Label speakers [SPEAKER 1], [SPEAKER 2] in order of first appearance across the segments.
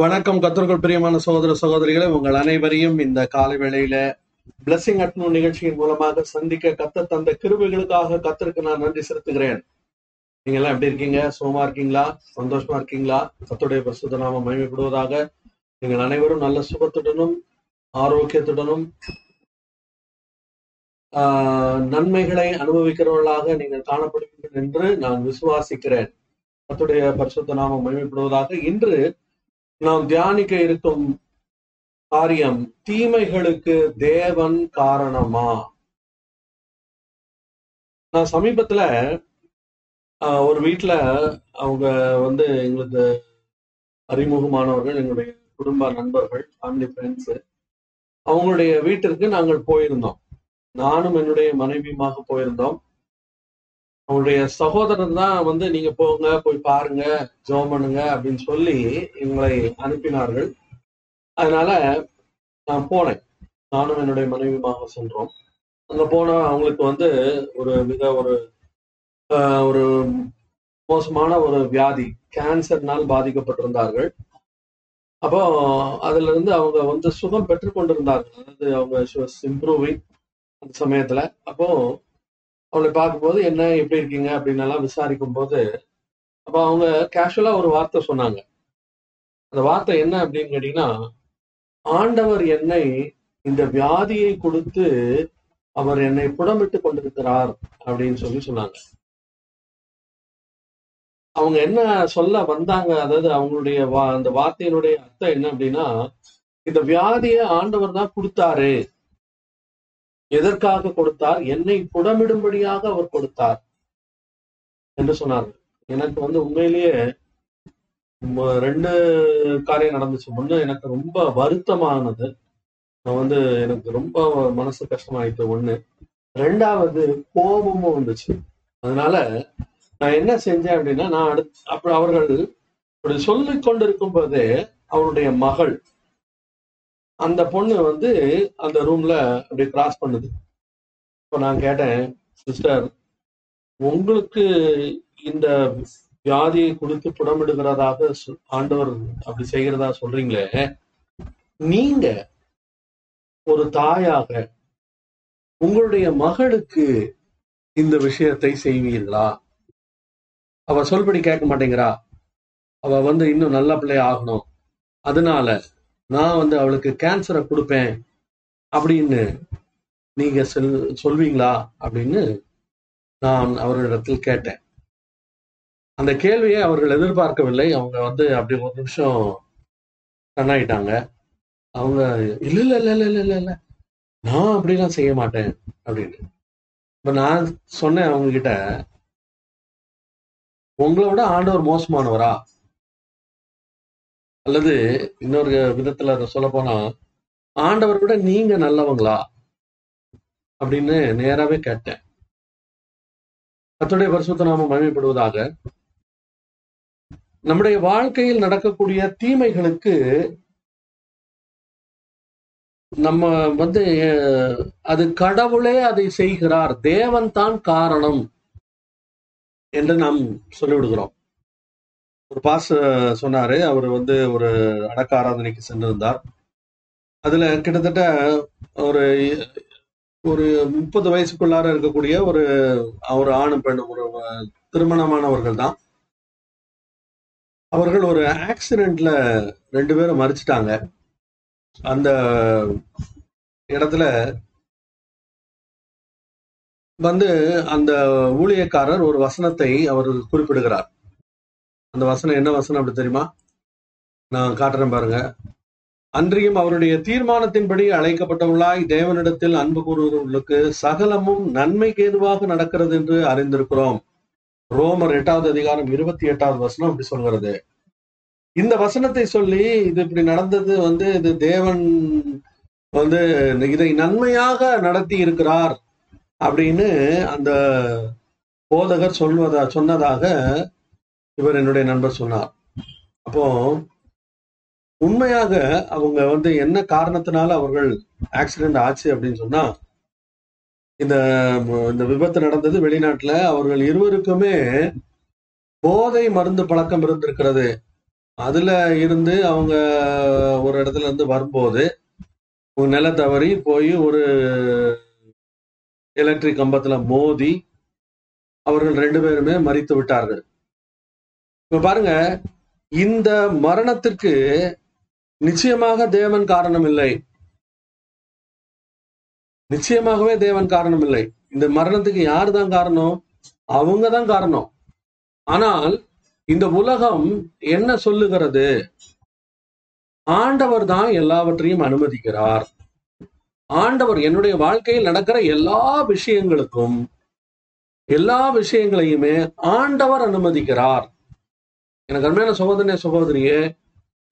[SPEAKER 1] வணக்கம் கத்தர்கள் பிரியமான சகோதர சகோதரிகளை. உங்கள் அனைவரையும் இந்த காலை வேளையில பிளஸிங் அட்னு நிகழ்ச்சியின் மூலமாக சந்திக்க கத்த தந்த கிருவிகளுக்காக கத்தருக்கு நான் நன்றி செலுத்துகிறேன். நீங்க எல்லாம் எப்படி இருக்கீங்க? சுகமா இருக்கீங்களா? சந்தோஷமா இருக்கீங்களா? கத்துடைய பிரசுத்த நாம மகிமைப்படுவதாக நீங்கள் அனைவரும் நல்ல சுகத்துடனும் ஆரோக்கியத்துடனும் ஆஹ், நன்மைகளை அனுபவிக்கிறவர்களாக நீங்கள் காணப்படுவீர்கள் என்று நான் விசுவாசிக்கிறேன். கத்துடைய பரிசுத்த நாமம் மகிமைப்படுவதாக இன்று நாம் தியானிக்க இருக்கும் காரியம் தீமைகளுக்கு தேவன் காரணமா? நான் சமீபத்துல ஒரு வீட்டுல அவங்க வந்து எங்களுக்கு அறிமுகமானவர்கள் எங்களுடைய குடும்ப நண்பர்கள் ஃபேமிலி ஃப்ரெண்ட்ஸ் அவங்களுடைய வீட்டிற்கு நாங்கள் போயிருந்தோம். நானும் என்னுடைய மனைவியுமாக போயிருந்தோம். அவங்களுடைய சகோதரன் தான் வந்து நீங்க போங்க போய் பாருங்க ஜோம் பண்ணுங்க அப்படின்னு சொல்லி எங்களை அனுப்பினார்கள். அதனால நான் போனேன். நானும் என்னுடைய மனைவியுமாக சென்றோம். அங்க போன அவங்களுக்கு வந்து ஒரு மிக ஒரு ஒரு மோசமான ஒரு வியாதி கேன்சர்னால் பாதிக்கப்பட்டிருந்தார்கள். அப்போ அதுல இருந்து அவங்க வந்து சுகம் பெற்றுக் கொண்டிருந்தார்கள் அதாவது அவங்க இம்ப்ரூவிங் அந்த சமயத்துல. அப்போ அவளை பார்க்கும்போது என்ன எப்படி இருக்கீங்க? அப்படின்னு எல்லாம் விசாரிக்கும் போது அப்போ அவங்க கேஷுவலா ஒரு வார்த்தை சொன்னாங்க. அந்த வார்த்தை என்ன அப்படின்னு கேட்டீங்கன்னா ஆண்டவர் என்னை இந்த வியாதியை கொடுத்து அவர் என்னை புடமிட்டு கொண்டிருக்கிறார் அப்படின்னு சொல்லி சொன்னாங்க. அவங்க என்ன சொல்ல வந்தாங்க? அதாவது அவங்களுடைய வா- அந்த வார்த்தையினுடைய அர்த்தம் என்ன அப்படின்னா இந்த வியாதியை ஆண்டவர் தான் கொடுத்தாரு. எதற்காக கொடுத்தார்? என்னை புடமிடும்படியாக அவர் கொடுத்தார். என்று சொன்னார். எனக்கு வந்து உண்மையிலேயே ரெண்டு காரியம் நடந்துச்சு. முன்ன எனக்கு ரொம்ப வருத்தமானது. நான் வந்து எனக்கு ரொம்ப மனசு கஷ்டமாயிட்டு ஒண்ணு. ரெண்டாவது கோபமும் வந்துச்சு. அதனால நான் என்ன செஞ்சேன் அப்படின்னா நான் அடுத்து அப்புறம் அவர்கள் இப்படி சொல்லிக் கொண்டிருக்கும் போதே அவருடைய மகள் அந்த பொண்ணு வந்து அந்த ரூம்ல அப்படி கிராஸ் பண்ணுது. இப்போ நான் கேட்டேன் சிஸ்டர் உங்களுக்கு இந்த வியாதியை கொடுத்து புடமிடுகிறதாக ஆண்டவர் அப்படி செய்கிறதா சொல்றீங்களே? நீங்க ஒரு தாயாக உங்களுடைய மகளுக்கு இந்த விஷயத்தை செய்வீர்களா? அவ சொல்படி கேட்க மாட்டேங்கிறா. அவ வந்து இன்னும் நல்ல பிள்ளை ஆகணும். அதனால நான் வந்து அவளுக்கு கேன்சரை கொடுப்பேன் அப்படின்னு நீங்க சொல் சொல்வீங்களா அப்படின்னு நான் அவர்களிடத்தில் கேட்டேன். அந்த கேள்வியை அவர்கள் எதிர்பார்க்கவில்லை. அவங்க வந்து அப்படி ஒரு நிமிஷம் கண்ணாயிட்டாங்க அவங்க இல்ல இல்ல இல்ல இல்ல இல்ல இல்ல. இல்ல நான் அப்படிலாம் செய்ய மாட்டேன். அப்படின்னு. இப்ப நான் சொன்னேன் அவங்க கிட்ட உங்களை விட ஆண்டவர் மோசமானவரா? அல்லது இன்னொரு விதத்துல அதை சொல்ல போனா ஆண்டவர் விட நீங்க நல்லவங்களா? அப்படின்னு நேராவே கேட்டேன். அத்துடைய பரிசுத்த நாம மகிமைப்படுவதாக. நம்முடைய வாழ்க்கையில் நடக்கக்கூடிய தீமைகளுக்கு நம்ம வந்து அது கடவுளே அதை செய்கிறார். தேவன் தான் காரணம் என்று நாம் சொல்லிவிடுகிறோம். ஒரு பாஸ் சொன்னாரு. அவர் வந்து ஒரு அடக்க ஆராதனைக்கு சென்றிருந்தார். அதுல கிட்டத்தட்ட ஒரு ஒரு முப்பது வயசுக்குள்ளார இருக்கக்கூடிய ஒரு ஒரு ஆணும் பெண்ணும் ஒரு திருமணமானவர்கள் தான். அவர்கள் ஒரு ஆக்சிடென்ட்ல ரெண்டு பேரும் மறிச்சிட்டாங்க. அந்த இடத்துல வந்து அந்த ஊழியக்காரர் ஒரு வசனத்தை அவர் குறிப்பிடுகிறார். அந்த வசனம் என்ன வசனம் அப்படி தெரியுமா? நான் காட்டுறேன் பாருங்க. அன்றியும் அவருடைய தீர்மானத்தின்படி அழைக்கப்பட்டவர்களாய் தேவனிடத்தில் அன்பு கூறுவர்களுக்கு சகலமும் நன்மைக்கு ஏதுவாக நடக்கிறது என்று அறிந்திருக்கிறோம். ரோமர் எட்டாவது அதிகாரம் இருபத்தி எட்டாவது வசனம் அப்படி சொல்கிறது. இந்த வசனத்தை சொல்லி இது இப்படி நடந்தது வந்து இது தேவன் வந்து இதை நன்மையாக நடத்தி இருக்கிறார் அப்படின்னு அந்த போதகர் சொல்வதா சொன்னதாக இவர் என்னுடைய நண்பர் சொன்னார். அப்போ உண்மையாக அவங்க வந்து என்ன காரணத்தினால அவர்கள் ஆக்சிடென்ட் ஆச்சு அப்படின்னு சொன்னா இந்த இந்த விபத்து நடந்தது வெளிநாட்டுல அவர்கள் இருவருக்குமே போதை மருந்து பழக்கம் இருந்திருக்கிறது. அதுல இருந்து அவங்க ஒரு இடத்துல இருந்து வரும்போது நில தவறி போய் ஒரு எலக்ட்ரிக் கம்பத்துல மோதி அவர்கள் ரெண்டு பேருமே மறித்து விட்டார்கள். இப்ப பாருங்க இந்த மரணத்திற்கு நிச்சயமாக தேவன் காரணம் இல்லை நிச்சயமாகவே தேவன் காரணம் இல்லை இந்த மரணத்துக்கு யார் தான் காரணம்? அவங்க தான் காரணம். ஆனால் இந்த உலகம் என்ன சொல்லுகிறது? ஆண்டவர் தான் எல்லாவற்றையும் அனுமதிக்கிறார். ஆண்டவர் என்னுடைய வாழ்க்கையில் நடக்கிற எல்லா விஷயங்களுக்கும் எல்லா விஷயங்களையுமே ஆண்டவர் அனுமதிக்கிறார். எனக்கு அருமையான சகோதரனே சகோதரியே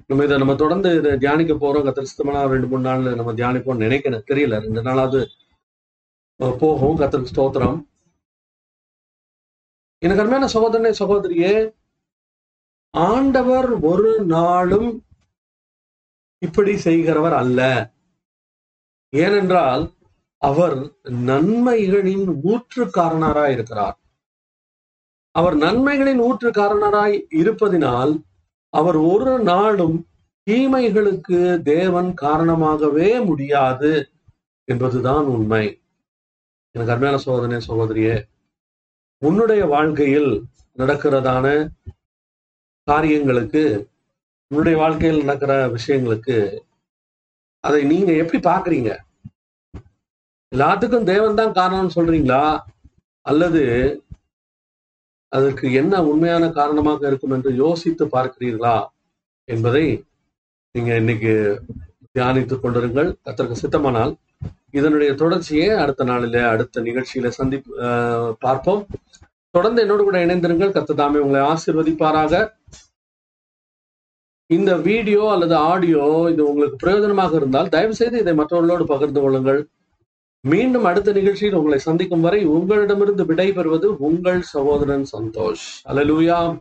[SPEAKER 1] நம்ம இதை நம்ம தொடர்ந்து இதை தியானிக்க போறோம். கத்திரிஸ்தமனா ரெண்டு மூணு நாள் நம்ம தியானிப்போம் நினைக்கிறேன். தெரியல. ரெண்டு நாளாவது போகும் கத்திரிக்கு ஸ்தோத்திரம். எனக்கு அருமையான சகோதரனே சகோதரியே ஆண்டவர் ஒரு நாளும் இப்படி செய்கிறவர் அல்ல. ஏனென்றால் அவர் நன்மைகளின் ஊற்றுக்காரனாரா இருக்கிறார் அவர் நன்மைகளின் ஊற்றுக்காரனராய் இருப்பதினால் அவர் ஒரு நாளும் தீமைகளுக்கு தேவன் காரணமாகவே முடியாது என்பதுதான் உண்மை. எனக்கு அருமையான சோதனை சகோதரியே உன்னுடைய வாழ்க்கையில் நடக்கிறதான காரியங்களுக்கு உன்னுடைய வாழ்க்கையில் நடக்கிற விஷயங்களுக்கு அதை நீங்க எப்படி பாக்குறீங்க எல்லாத்துக்கும் தேவன் தான் காரணம்னு சொல்றீங்களா? அல்லது அதற்கு என்ன உண்மையான காரணமாக இருக்கும் என்று யோசித்து பார்க்கிறீர்களா என்பதை நீங்க இன்னைக்கு தியானித்துக் கொண்டிருங்கள். அதற்கு சித்தமானால் இதனுடைய தொடர்ச்சியை அடுத்த நாளில அடுத்த நிகழ்ச்சியில சந்தி பார்ப்போம். தொடர்ந்து என்னோடு கூட இணைந்திருங்கள். கத்ததாமே உங்களை ஆசிர்வதிப்பாராக. இந்த வீடியோ அல்லது ஆடியோ இது உங்களுக்கு பிரயோஜனமாக இருந்தால் தயவு செய்து இதை மற்றவர்களோடு பகிர்ந்து கொள்ளுங்கள். மீண்டும் அடுத்த நிகழ்ச்சியில் உங்களை சந்திக்கும் வரை உங்களிடமிருந்து விடை பெறுவது உங்கள் சகோதரன் சந்தோஷ். அலலூயா